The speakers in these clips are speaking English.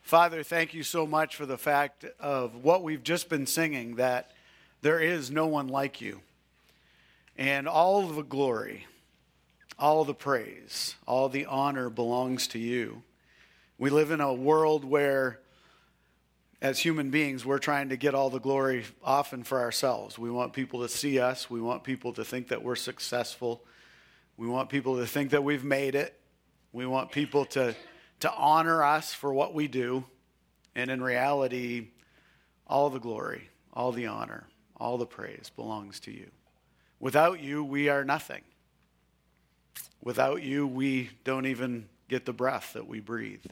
Father, thank you so much for the fact of what we've just been singing that there is no one like you. And all the glory, all the praise, all the honor belongs to you. We live in a world where, as human beings, we're trying to get all the glory often for ourselves. We want people to see us, we want people to think that we're successful, we want people to think that we've made it, we want people to, to honor us for what we do. And in reality, all the glory, all the honor, all the praise belongs to you. Without you, we are nothing. Without you, we don't even get the breath that we breathe.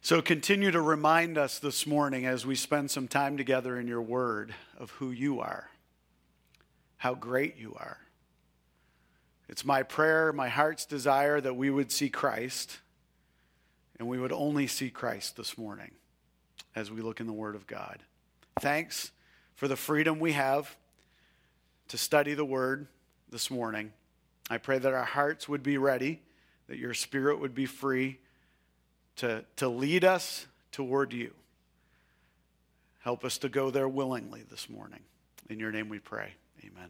So continue to remind us this morning as we spend some time together in your word of who you are, how great you are. It's my prayer, my heart's desire that we would see Christ, and we would only see Christ this morning as we look in the Word of God. Thanks for the freedom we have to study the Word this morning. I pray that our hearts would be ready, that your Spirit would be free to, to lead us toward you. Help us to go there willingly this morning. In your name we pray. Amen.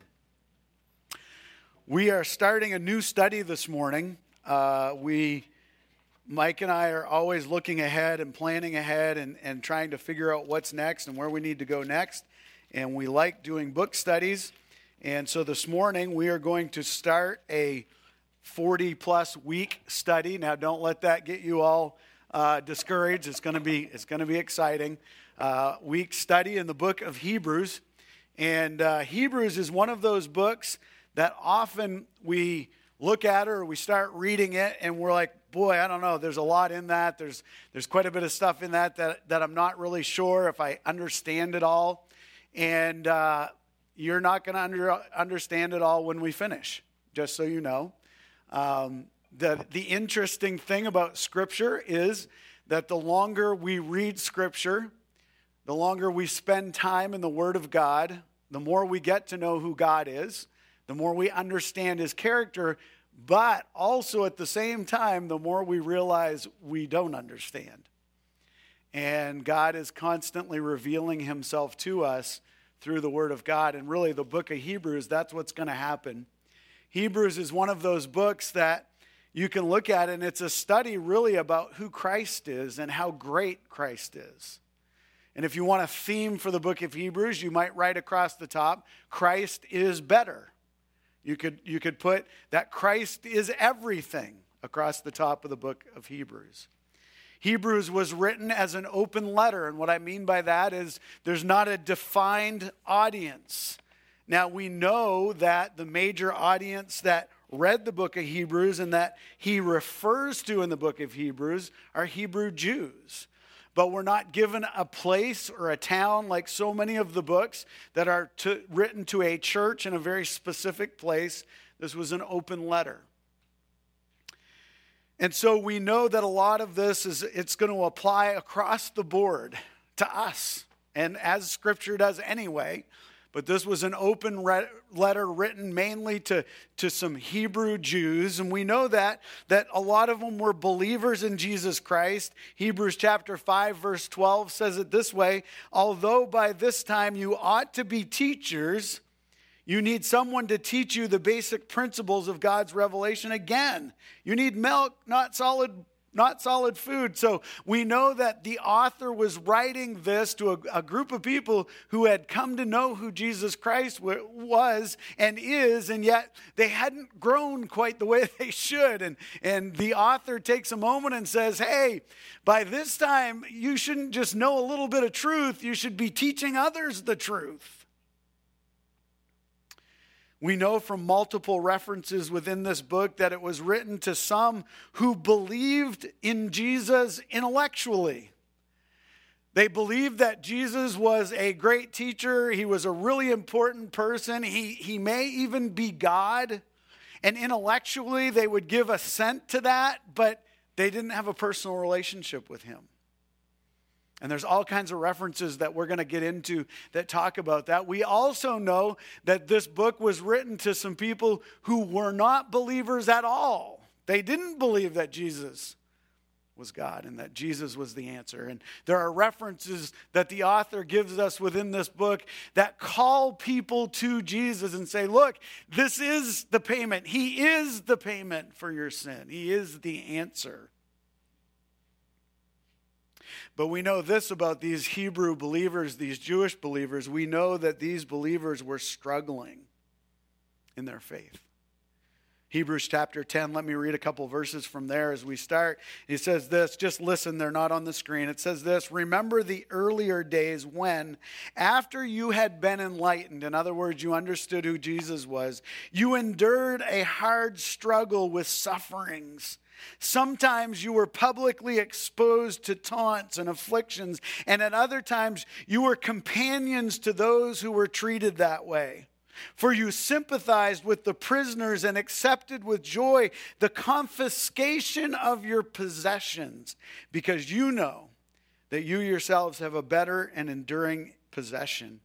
We are starting a new study this morning. Uh, we, Mike and I are always looking ahead and planning ahead and, and trying to figure out what's next and where we need to go next. And we like doing book studies. And so this morning we are going to start a 40 plus week study. Now, don't let that get you all uh, discouraged. It's going to be it's going to be exciting. Uh, week study in the book of Hebrews, and uh, Hebrews is one of those books that often we look at or we start reading it and we're like, boy, I don't know, there's a lot in that. There's, there's quite a bit of stuff in that, that that I'm not really sure if I understand it all. And uh, you're not going to under, understand it all when we finish, just so you know. Um, the, the interesting thing about Scripture is that the longer we read Scripture, the longer we spend time in the Word of God, the more we get to know who God is the more we understand his character, but also at the same time, the more we realize we don't understand. And God is constantly revealing himself to us through the Word of God. And really, the book of Hebrews, that's what's going to happen. Hebrews is one of those books that you can look at, and it's a study really about who Christ is and how great Christ is. And if you want a theme for the book of Hebrews, you might write across the top Christ is better. You could, you could put that Christ is everything across the top of the book of Hebrews. Hebrews was written as an open letter, and what I mean by that is there's not a defined audience. Now, we know that the major audience that read the book of Hebrews and that he refers to in the book of Hebrews are Hebrew Jews but we're not given a place or a town like so many of the books that are to, written to a church in a very specific place. This was an open letter. And so we know that a lot of this is it's going to apply across the board to us. And as scripture does anyway, but this was an open re- letter written mainly to, to some Hebrew Jews. And we know that, that a lot of them were believers in Jesus Christ. Hebrews chapter 5, verse 12 says it this way Although by this time you ought to be teachers, you need someone to teach you the basic principles of God's revelation again. You need milk, not solid not solid food. So we know that the author was writing this to a, a, group of people who had come to know who Jesus Christ was and is, and yet they hadn't grown quite the way they should. And, and the author takes a moment and says, Hey, by this time, you shouldn't just know a little bit of truth, you should be teaching others the truth. We know from multiple references within this book that it was written to some who believed in Jesus intellectually. They believed that Jesus was a great teacher, he was a really important person, he, he may even be God. And intellectually, they would give assent to that, but they didn't have a personal relationship with him. And there's all kinds of references that we're going to get into that talk about that. We also know that this book was written to some people who were not believers at all. They didn't believe that Jesus was God and that Jesus was the answer. And there are references that the author gives us within this book that call people to Jesus and say, look, this is the payment. He is the payment for your sin, He is the answer. But we know this about these Hebrew believers, these Jewish believers. We know that these believers were struggling in their faith. Hebrews chapter 10. Let me read a couple verses from there as we start. He says this, just listen, they're not on the screen. It says this Remember the earlier days when, after you had been enlightened, in other words, you understood who Jesus was, you endured a hard struggle with sufferings. Sometimes you were publicly exposed to taunts and afflictions, and at other times you were companions to those who were treated that way. For you sympathized with the prisoners and accepted with joy the confiscation of your possessions, because you know that you yourselves have a better and enduring possession.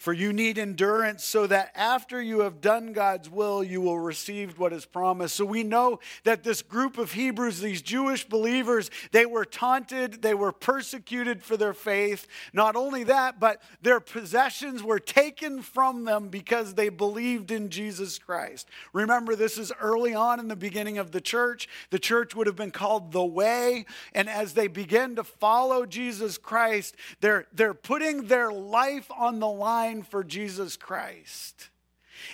For you need endurance so that after you have done God's will, you will receive what is promised. So we know that this group of Hebrews, these Jewish believers, they were taunted, they were persecuted for their faith. Not only that, but their possessions were taken from them because they believed in Jesus Christ. Remember, this is early on in the beginning of the church. The church would have been called the Way. And as they begin to follow Jesus Christ, they're, they're putting their life on the line for Jesus Christ.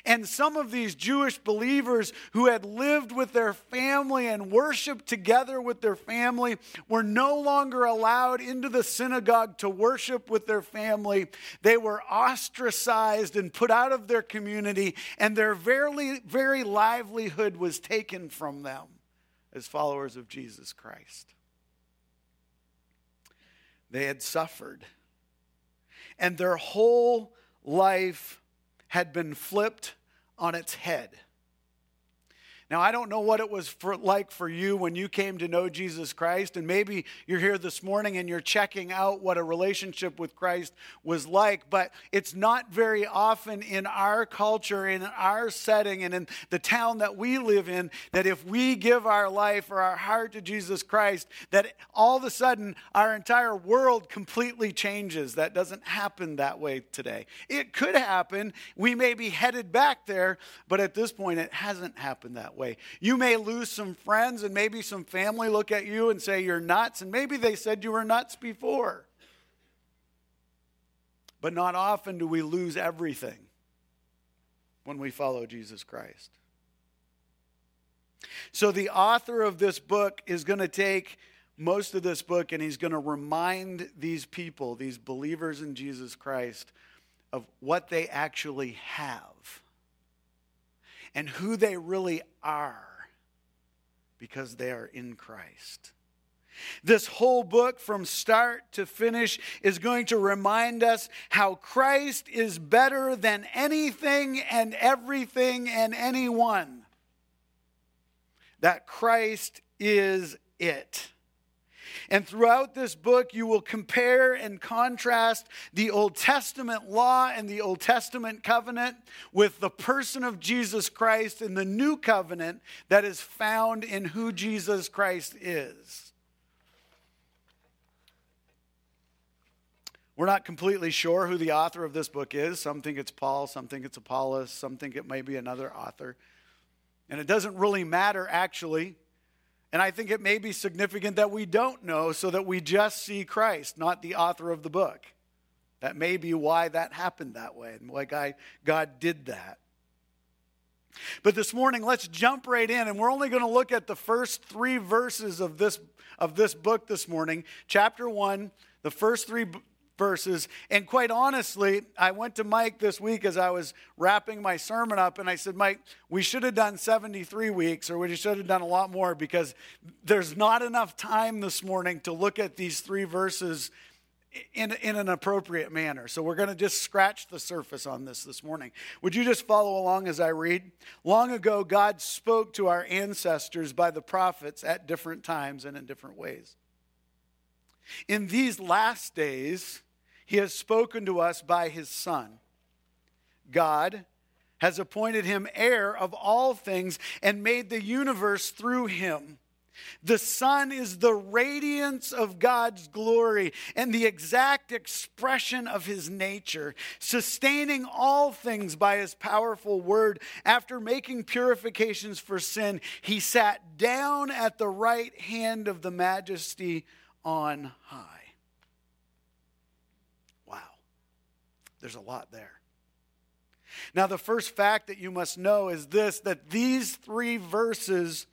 And some of these Jewish believers who had lived with their family and worshiped together with their family were no longer allowed into the synagogue to worship with their family. They were ostracized and put out of their community, and their very, very livelihood was taken from them as followers of Jesus Christ. They had suffered, and their whole life had been flipped on its head. Now, I don't know what it was for, like for you when you came to know Jesus Christ, and maybe you're here this morning and you're checking out what a relationship with Christ was like, but it's not very often in our culture, in our setting, and in the town that we live in that if we give our life or our heart to Jesus Christ, that all of a sudden our entire world completely changes. That doesn't happen that way today. It could happen. We may be headed back there, but at this point, it hasn't happened that way. You may lose some friends and maybe some family look at you and say you're nuts, and maybe they said you were nuts before. But not often do we lose everything when we follow Jesus Christ. So, the author of this book is going to take most of this book and he's going to remind these people, these believers in Jesus Christ, of what they actually have and who they really are because they are in Christ. This whole book, from start to finish, is going to remind us how Christ is better than anything and everything and anyone. That Christ is it. And throughout this book, you will compare and contrast the Old Testament law and the Old Testament covenant with the person of Jesus Christ and the new covenant that is found in who Jesus Christ is. We're not completely sure who the author of this book is. Some think it's Paul, some think it's Apollos, some think it may be another author. And it doesn't really matter, actually. And I think it may be significant that we don't know so that we just see Christ, not the author of the book. That may be why that happened that way and why God, God did that. But this morning, let's jump right in, and we're only going to look at the first three verses of this, of this book this morning. Chapter 1, the first three verses. And quite honestly, I went to Mike this week as I was wrapping my sermon up, and I said, Mike, we should have done 73 weeks, or we should have done a lot more because there's not enough time this morning to look at these three verses in, in an appropriate manner. So we're going to just scratch the surface on this this morning. Would you just follow along as I read? Long ago, God spoke to our ancestors by the prophets at different times and in different ways. In these last days, he has spoken to us by his Son. God has appointed him heir of all things and made the universe through him. The Son is the radiance of God's glory and the exact expression of his nature, sustaining all things by his powerful word. After making purifications for sin, he sat down at the right hand of the majesty on high. There's a lot there. Now, the first fact that you must know is this that these three verses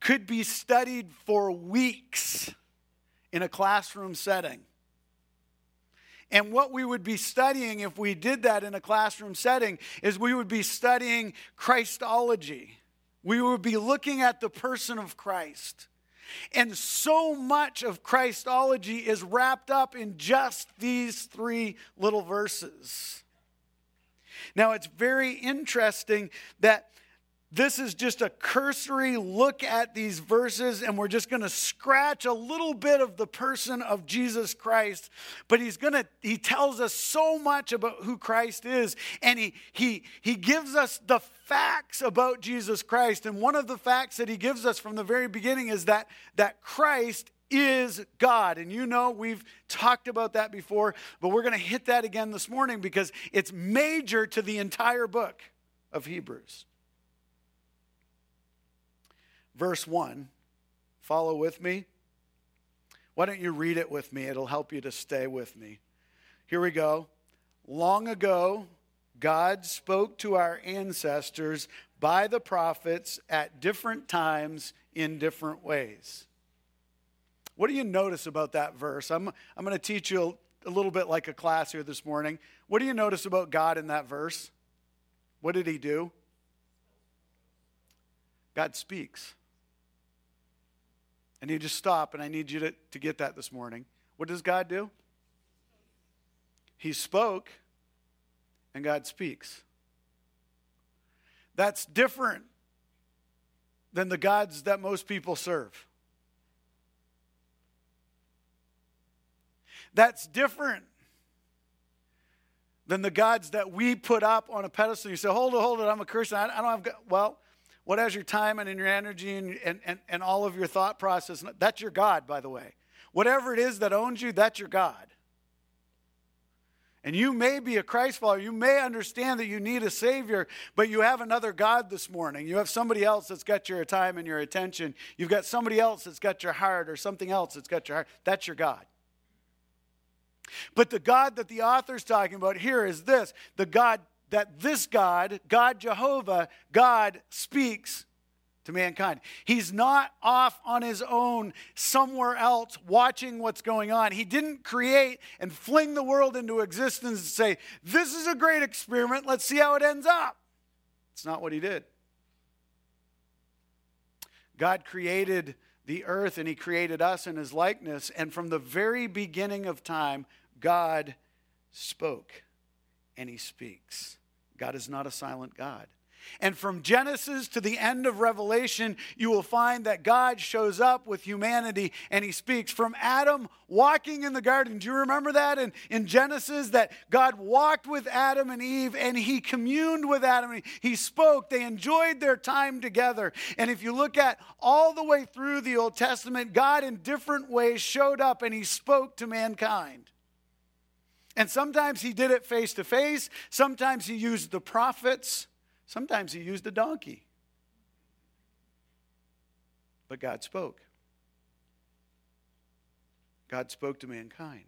could be studied for weeks in a classroom setting. And what we would be studying if we did that in a classroom setting is we would be studying Christology. We would be looking at the person of Christ. And so much of Christology is wrapped up in just these three little verses. Now, it's very interesting that this is just a cursory look at these verses, and we're just going to scratch a little bit of the person of Jesus Christ. But he's going to, he tells us so much about who Christ is, and he, he, he gives us the facts about Jesus Christ. And one of the facts that he gives us from the very beginning is that, that Christ is God. And you know, we've talked about that before, but we're going to hit that again this morning because it's major to the entire book of Hebrews verse 1. Follow with me. Why don't you read it with me? It'll help you to stay with me. Here we go. Long ago, God spoke to our ancestors by the prophets at different times in different ways. What do you notice about that verse? I'm, I'm going to teach you a, a little bit like a class here this morning. What do you notice about God in that verse? What did he do? God speaks. I need you to stop, and I need you to, to get that this morning. What does God do? He spoke, and God speaks. That's different than the gods that most people serve. That's different than the gods that we put up on a pedestal. You say, hold it, hold it, I'm a Christian. I, don't have, God. well, what has your time and your energy and, and, and, and all of your thought process? That's your God, by the way. Whatever it is that owns you, that's your God. And you may be a Christ follower. You may understand that you need a Savior, but you have another God this morning. You have somebody else that's got your time and your attention. You've got somebody else that's got your heart or something else that's got your heart. That's your God. But the God that the author's talking about here is this the God that this God, God Jehovah, God speaks to mankind. He's not off on his own somewhere else watching what's going on. He didn't create and fling the world into existence and say, This is a great experiment, let's see how it ends up. It's not what he did. God created the earth and he created us in his likeness, and from the very beginning of time, God spoke and he speaks. God is not a silent God. And from Genesis to the end of Revelation, you will find that God shows up with humanity and he speaks. From Adam walking in the garden, do you remember that in, in Genesis? That God walked with Adam and Eve and he communed with Adam and he spoke. They enjoyed their time together. And if you look at all the way through the Old Testament, God in different ways showed up and he spoke to mankind. And sometimes he did it face to face. Sometimes he used the prophets. Sometimes he used a donkey. But God spoke. God spoke to mankind.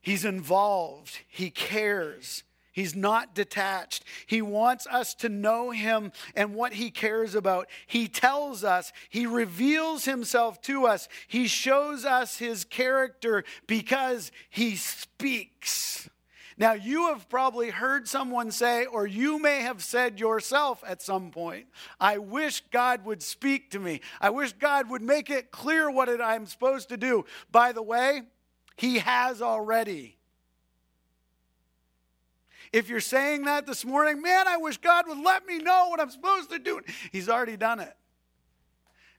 He's involved, he cares, He's not detached. He wants us to know him and what he cares about. He tells us, he reveals himself to us, he shows us his character because he speaks. Now, you have probably heard someone say, or you may have said yourself at some point, I wish God would speak to me. I wish God would make it clear what I'm supposed to do. By the way, He has already. If you're saying that this morning, man, I wish God would let me know what I'm supposed to do. He's already done it.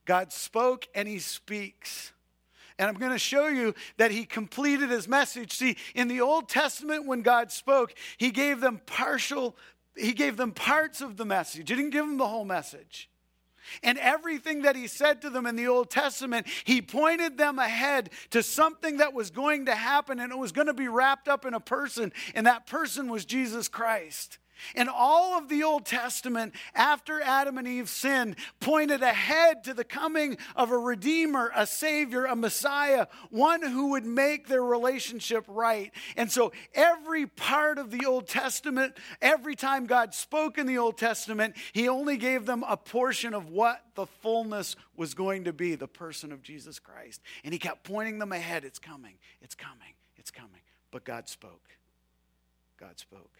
God spoke and he speaks. And I'm going to show you that he completed his message. See, in the Old Testament, when God spoke, he gave them partial he gave them parts of the message. He didn't give them the whole message. And everything that he said to them in the Old Testament, he pointed them ahead to something that was going to happen and it was going to be wrapped up in a person, and that person was Jesus Christ. And all of the Old Testament, after Adam and Eve sinned, pointed ahead to the coming of a Redeemer, a Savior, a Messiah, one who would make their relationship right. And so every part of the Old Testament, every time God spoke in the Old Testament, He only gave them a portion of what the fullness was going to be the person of Jesus Christ. And He kept pointing them ahead it's coming, it's coming, it's coming. But God spoke. God spoke.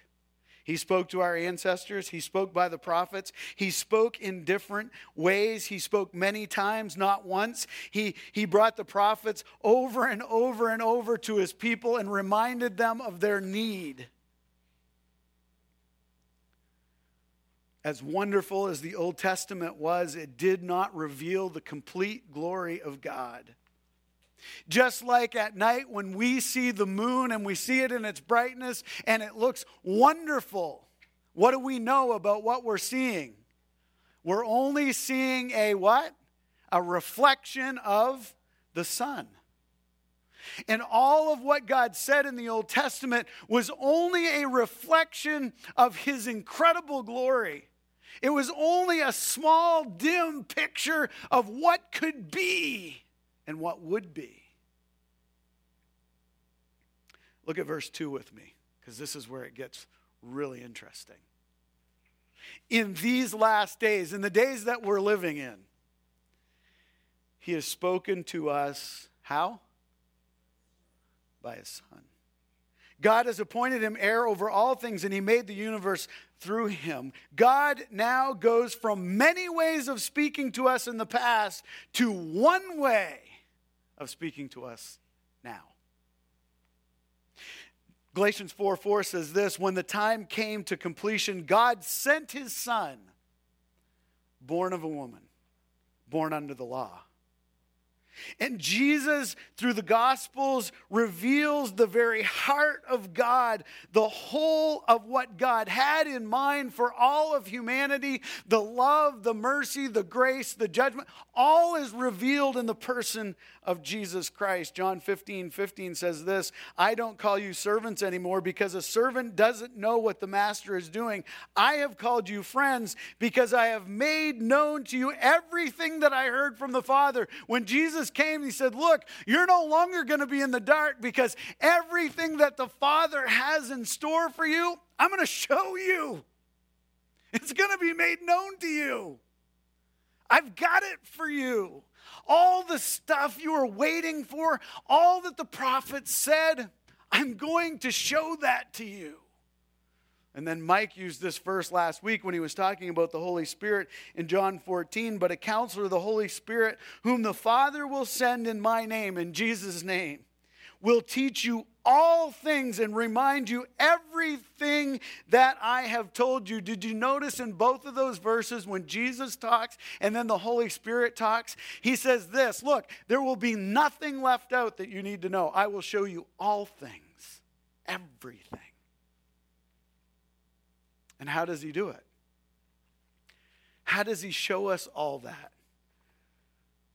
He spoke to our ancestors. He spoke by the prophets. He spoke in different ways. He spoke many times, not once. He, he brought the prophets over and over and over to his people and reminded them of their need. As wonderful as the Old Testament was, it did not reveal the complete glory of God. Just like at night when we see the moon and we see it in its brightness and it looks wonderful, what do we know about what we're seeing? We're only seeing a what? A reflection of the sun. And all of what God said in the Old Testament was only a reflection of his incredible glory. It was only a small, dim picture of what could be and what would be. Look at verse 2 with me, because this is where it gets really interesting. In these last days, in the days that we're living in, he has spoken to us how? By his son. God has appointed him heir over all things, and he made the universe through him. God now goes from many ways of speaking to us in the past to one way of speaking to us now. Galatians 4 4 says this When the time came to completion, God sent his son, born of a woman, born under the law and Jesus, through the Gospels, reveals the very heart of God, the whole of what God had in mind for all of humanity the love, the mercy, the grace, the judgment all is revealed in the person of Jesus Christ. John 15 15 says this I don't call you servants anymore because a servant doesn't know what the master is doing. I have called you friends because I have made known to you everything that I heard from the Father. When Jesus Came, he said, Look, you're no longer going to be in the dark because everything that the Father has in store for you, I'm going to show you. It's going to be made known to you. I've got it for you. All the stuff you are waiting for, all that the prophet said, I'm going to show that to you. And then Mike used this verse last week when he was talking about the Holy Spirit in John 14. But a counselor, the Holy Spirit, whom the Father will send in my name, in Jesus' name, will teach you all things and remind you everything that I have told you. Did you notice in both of those verses when Jesus talks and then the Holy Spirit talks? He says this Look, there will be nothing left out that you need to know. I will show you all things, everything. And how does he do it? How does he show us all that?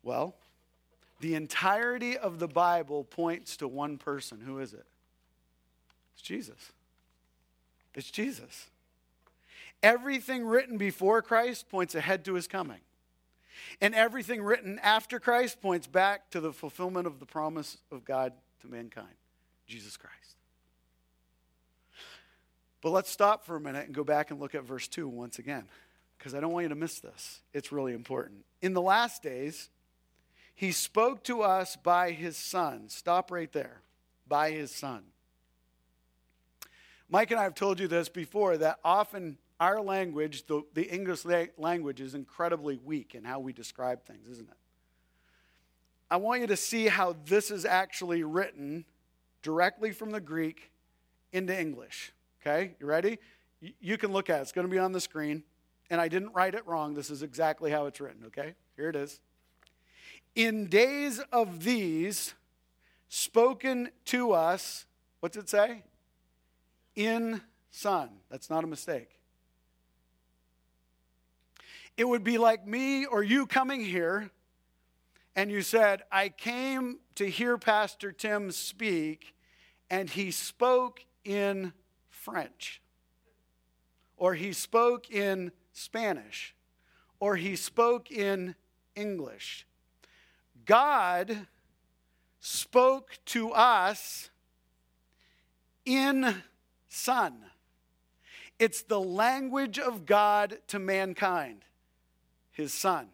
Well, the entirety of the Bible points to one person. Who is it? It's Jesus. It's Jesus. Everything written before Christ points ahead to his coming. And everything written after Christ points back to the fulfillment of the promise of God to mankind Jesus Christ. But let's stop for a minute and go back and look at verse 2 once again, because I don't want you to miss this. It's really important. In the last days, he spoke to us by his son. Stop right there. By his son. Mike and I have told you this before that often our language, the, the English language, is incredibly weak in how we describe things, isn't it? I want you to see how this is actually written directly from the Greek into English. Okay, you ready? You can look at it. It's going to be on the screen. And I didn't write it wrong. This is exactly how it's written, okay? Here it is. In days of these, spoken to us, what's it say? In Son. That's not a mistake. It would be like me or you coming here and you said, I came to hear Pastor Tim speak, and he spoke in French, or he spoke in Spanish, or he spoke in English. God spoke to us in Son. It's the language of God to mankind, His Son.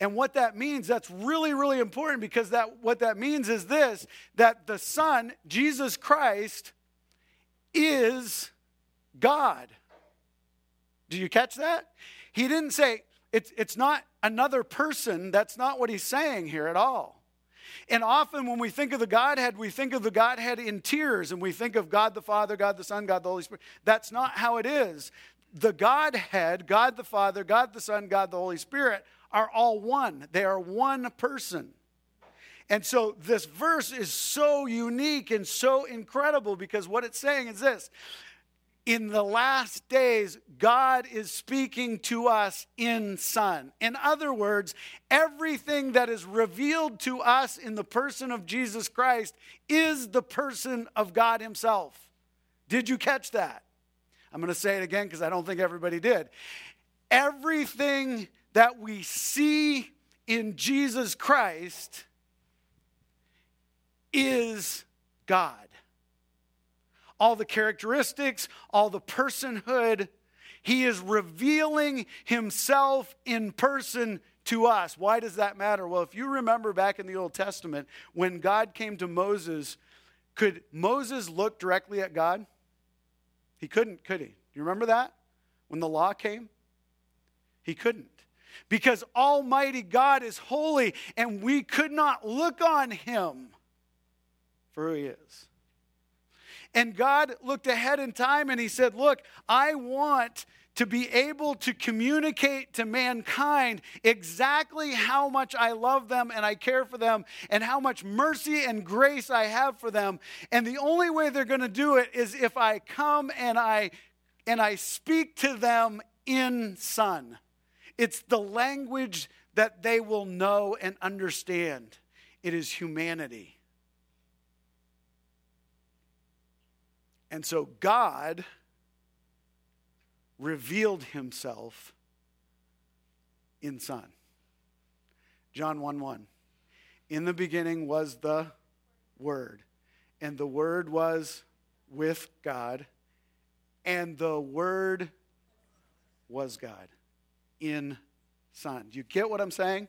And what that means, that's really, really important because that what that means is this that the Son, Jesus Christ, is God. Do you catch that? He didn't say, it's, it's not another person. That's not what he's saying here at all. And often when we think of the Godhead, we think of the Godhead in tiers and we think of God the Father, God the Son, God the Holy Spirit. That's not how it is. The Godhead, God the Father, God the Son, God the Holy Spirit, are all one. They are one person. And so this verse is so unique and so incredible because what it's saying is this in the last days, God is speaking to us in Son. In other words, everything that is revealed to us in the person of Jesus Christ is the person of God Himself. Did you catch that? I'm going to say it again because I don't think everybody did. Everything that we see in Jesus Christ is God. All the characteristics, all the personhood, He is revealing Himself in person to us. Why does that matter? Well, if you remember back in the Old Testament, when God came to Moses, could Moses look directly at God? He couldn't, could he? Do you remember that? When the law came? He couldn't because Almighty God is holy and we could not look on him for who he is. And God looked ahead in time and he said, Look, I want to be able to communicate to mankind exactly how much I love them and I care for them and how much mercy and grace I have for them. And the only way they're going to do it is if I come and I and I speak to them in son. It's the language that they will know and understand. It is humanity. And so God revealed himself in Son. John 1 1. In the beginning was the Word, and the Word was with God, and the Word was God in Son. Do you get what I'm saying?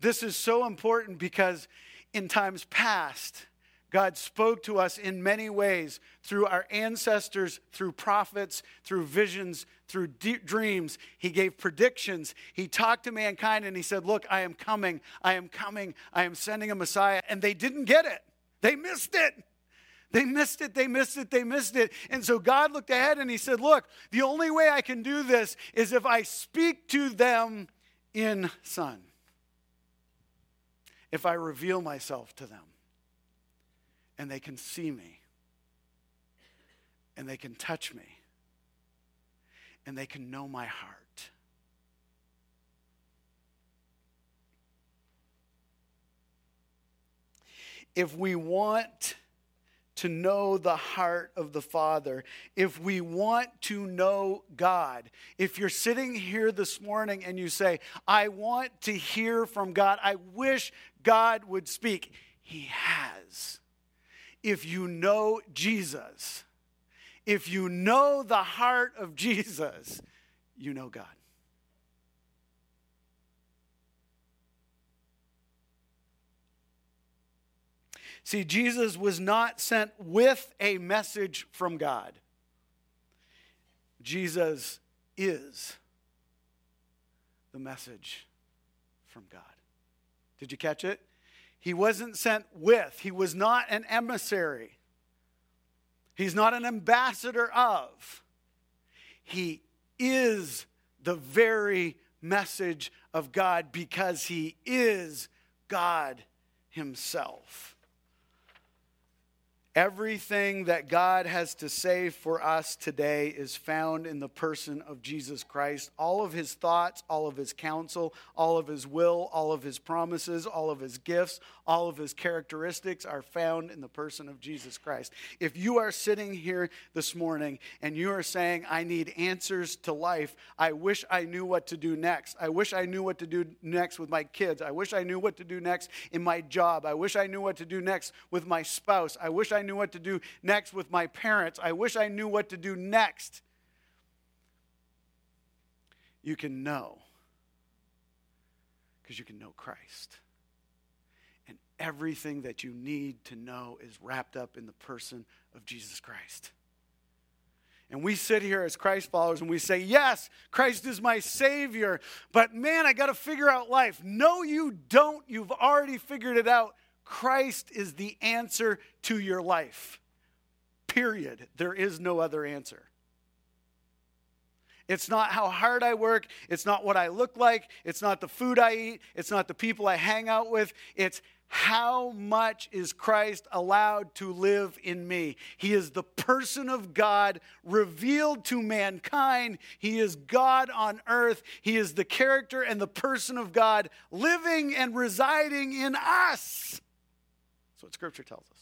This is so important because in times past, God spoke to us in many ways through our ancestors, through prophets, through visions, through dreams. He gave predictions. He talked to mankind and he said, Look, I am coming. I am coming. I am sending a Messiah. And they didn't get it, they missed it. They missed it, they missed it, they missed it. And so God looked ahead and He said, Look, the only way I can do this is if I speak to them in Son, if I reveal myself to them, and they can see me, and they can touch me, and they can know my heart. If we want to know the heart of the Father, if we want to know God, if you're sitting here this morning and you say, I want to hear from God, I wish God would speak, He has. If you know Jesus, if you know the heart of Jesus, you know God. See, Jesus was not sent with a message from God. Jesus is the message from God. Did you catch it? He wasn't sent with, he was not an emissary. He's not an ambassador of. He is the very message of God because he is God himself. Everything that God has to say for us today is found in the person of Jesus Christ. All of his thoughts, all of his counsel, all of his will, all of his promises, all of his gifts, all of his characteristics are found in the person of Jesus Christ. If you are sitting here this morning and you are saying, I need answers to life, I wish I knew what to do next. I wish I knew what to do next with my kids. I wish I knew what to do next in my job. I wish I knew what to do next with my spouse. I wish I knew what to do next with my parents. I wish I knew what to do next. You can know because you can know Christ. And everything that you need to know is wrapped up in the person of Jesus Christ. And we sit here as Christ followers and we say, Yes, Christ is my Savior, but man, I got to figure out life. No, you don't. You've already figured it out Christ is the answer to your life. Period. There is no other answer. It's not how hard I work. It's not what I look like. It's not the food I eat. It's not the people I hang out with. It's how much is Christ allowed to live in me? He is the person of God revealed to mankind. He is God on earth. He is the character and the person of God living and residing in us. That's what Scripture tells us.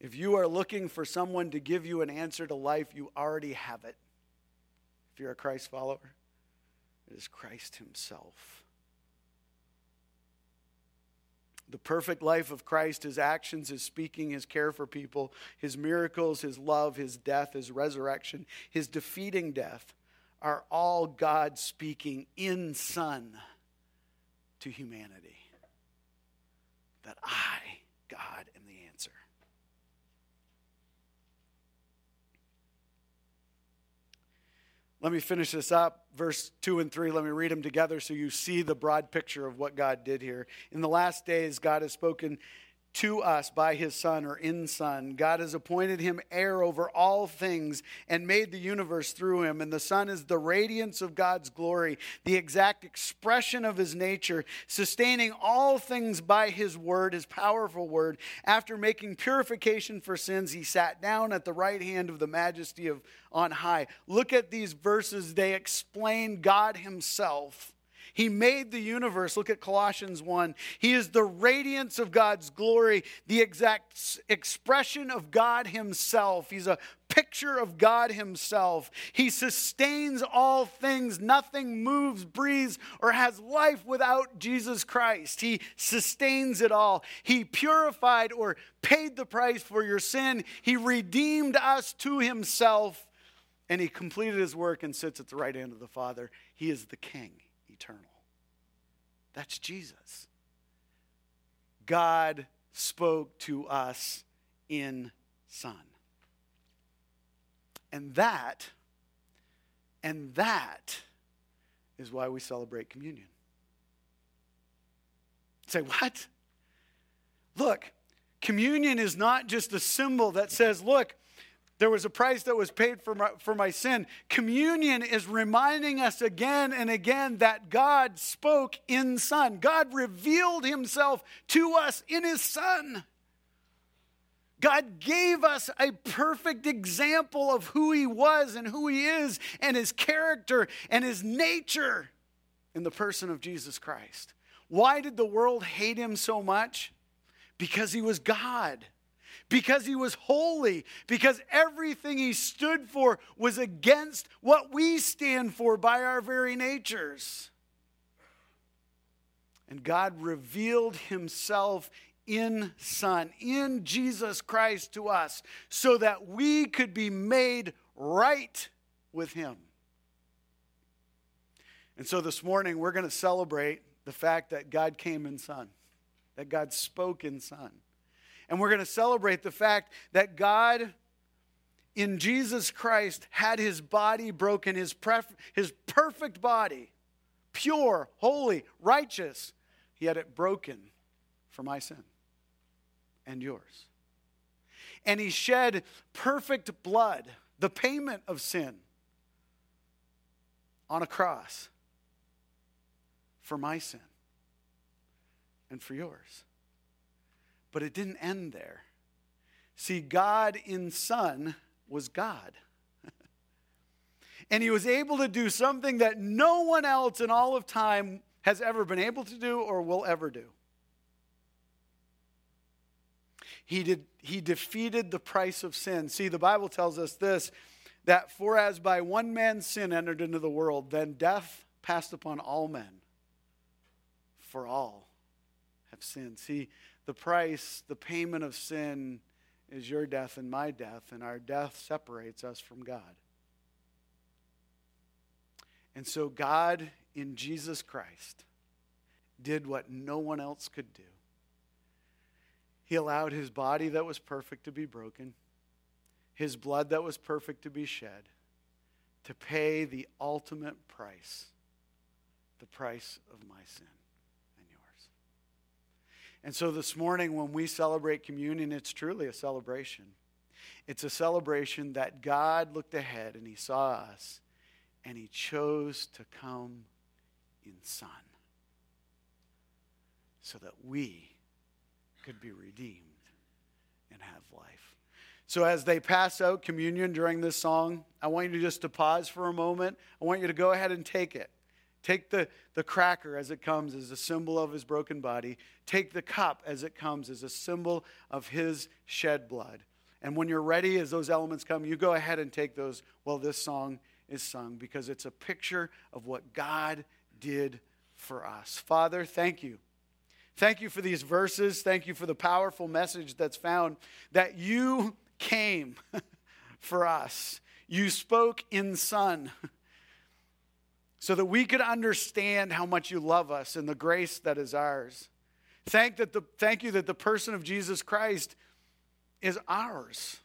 If you are looking for someone to give you an answer to life, you already have it. If you're a Christ follower, it is Christ Himself. The perfect life of Christ, His actions, His speaking, His care for people, His miracles, His love, His death, His resurrection, His defeating death are all God speaking in Son to humanity. That I, God, am the answer. Let me finish this up. Verse 2 and 3, let me read them together so you see the broad picture of what God did here. In the last days, God has spoken to us by his Son or in Son. God has appointed him heir over all things and made the universe through him. And the Son is the radiance of God's glory, the exact expression of his nature, sustaining all things by his word, his powerful word. After making purification for sins, he sat down at the right hand of the majesty of on high. Look at these verses, they explain God himself he made the universe. Look at Colossians 1. He is the radiance of God's glory, the exact expression of God Himself. He's a picture of God Himself. He sustains all things. Nothing moves, breathes, or has life without Jesus Christ. He sustains it all. He purified or paid the price for your sin. He redeemed us to Himself, and He completed His work and sits at the right hand of the Father. He is the King eternal. That's Jesus. God spoke to us in Son. And that, and that is why we celebrate communion. Say, what? Look, communion is not just a symbol that says, look, there was a price that was paid for my, for my sin. Communion is reminding us again and again that God spoke in Son. God revealed himself to us in his Son. God gave us a perfect example of who he was and who he is and his character and his nature in the person of Jesus Christ. Why did the world hate him so much? Because he was God because he was holy, because everything he stood for was against what we stand for by our very natures. And God revealed himself in Son, in Jesus Christ to us, so that we could be made right with him. And so this morning, we're going to celebrate the fact that God came in Son, that God spoke in Son. And we're going to celebrate the fact that God in Jesus Christ had his body broken, his, pref- his perfect body, pure, holy, righteous. He had it broken for my sin and yours. And he shed perfect blood, the payment of sin, on a cross for my sin and for yours. But it didn't end there. See, God in Son was God. and he was able to do something that no one else in all of time has ever been able to do or will ever do. He, did, he defeated the price of sin. See, the Bible tells us this that for as by one man's sin entered into the world, then death passed upon all men. For all sinned. See, the price, the payment of sin is your death and my death, and our death separates us from God. And so, God in Jesus Christ did what no one else could do. He allowed his body that was perfect to be broken, his blood that was perfect to be shed, to pay the ultimate price, the price of my sin. And so this morning, when we celebrate communion, it's truly a celebration. It's a celebration that God looked ahead and he saw us and he chose to come in Son so that we could be redeemed and have life. So, as they pass out communion during this song, I want you to just to pause for a moment. I want you to go ahead and take it. Take the, the cracker as it comes as a symbol of his broken body. Take the cup as it comes as a symbol of his shed blood. And when you're ready, as those elements come, you go ahead and take those while this song is sung because it's a picture of what God did for us. Father, thank you. Thank you for these verses. Thank you for the powerful message that's found that you came for us. You spoke in Son so that we could understand how much you love us and the grace that is ours. Thank, that the, thank you that the person of Jesus Christ is ours.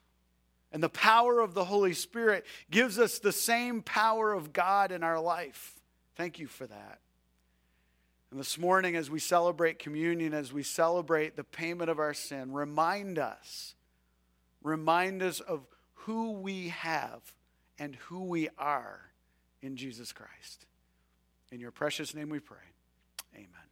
And the power of the Holy Spirit gives us the same power of God in our life. Thank you for that. And this morning, as we celebrate communion, as we celebrate the payment of our sin, remind us, remind us of who we have and who we are in Jesus Christ. In your precious name we pray. Amen.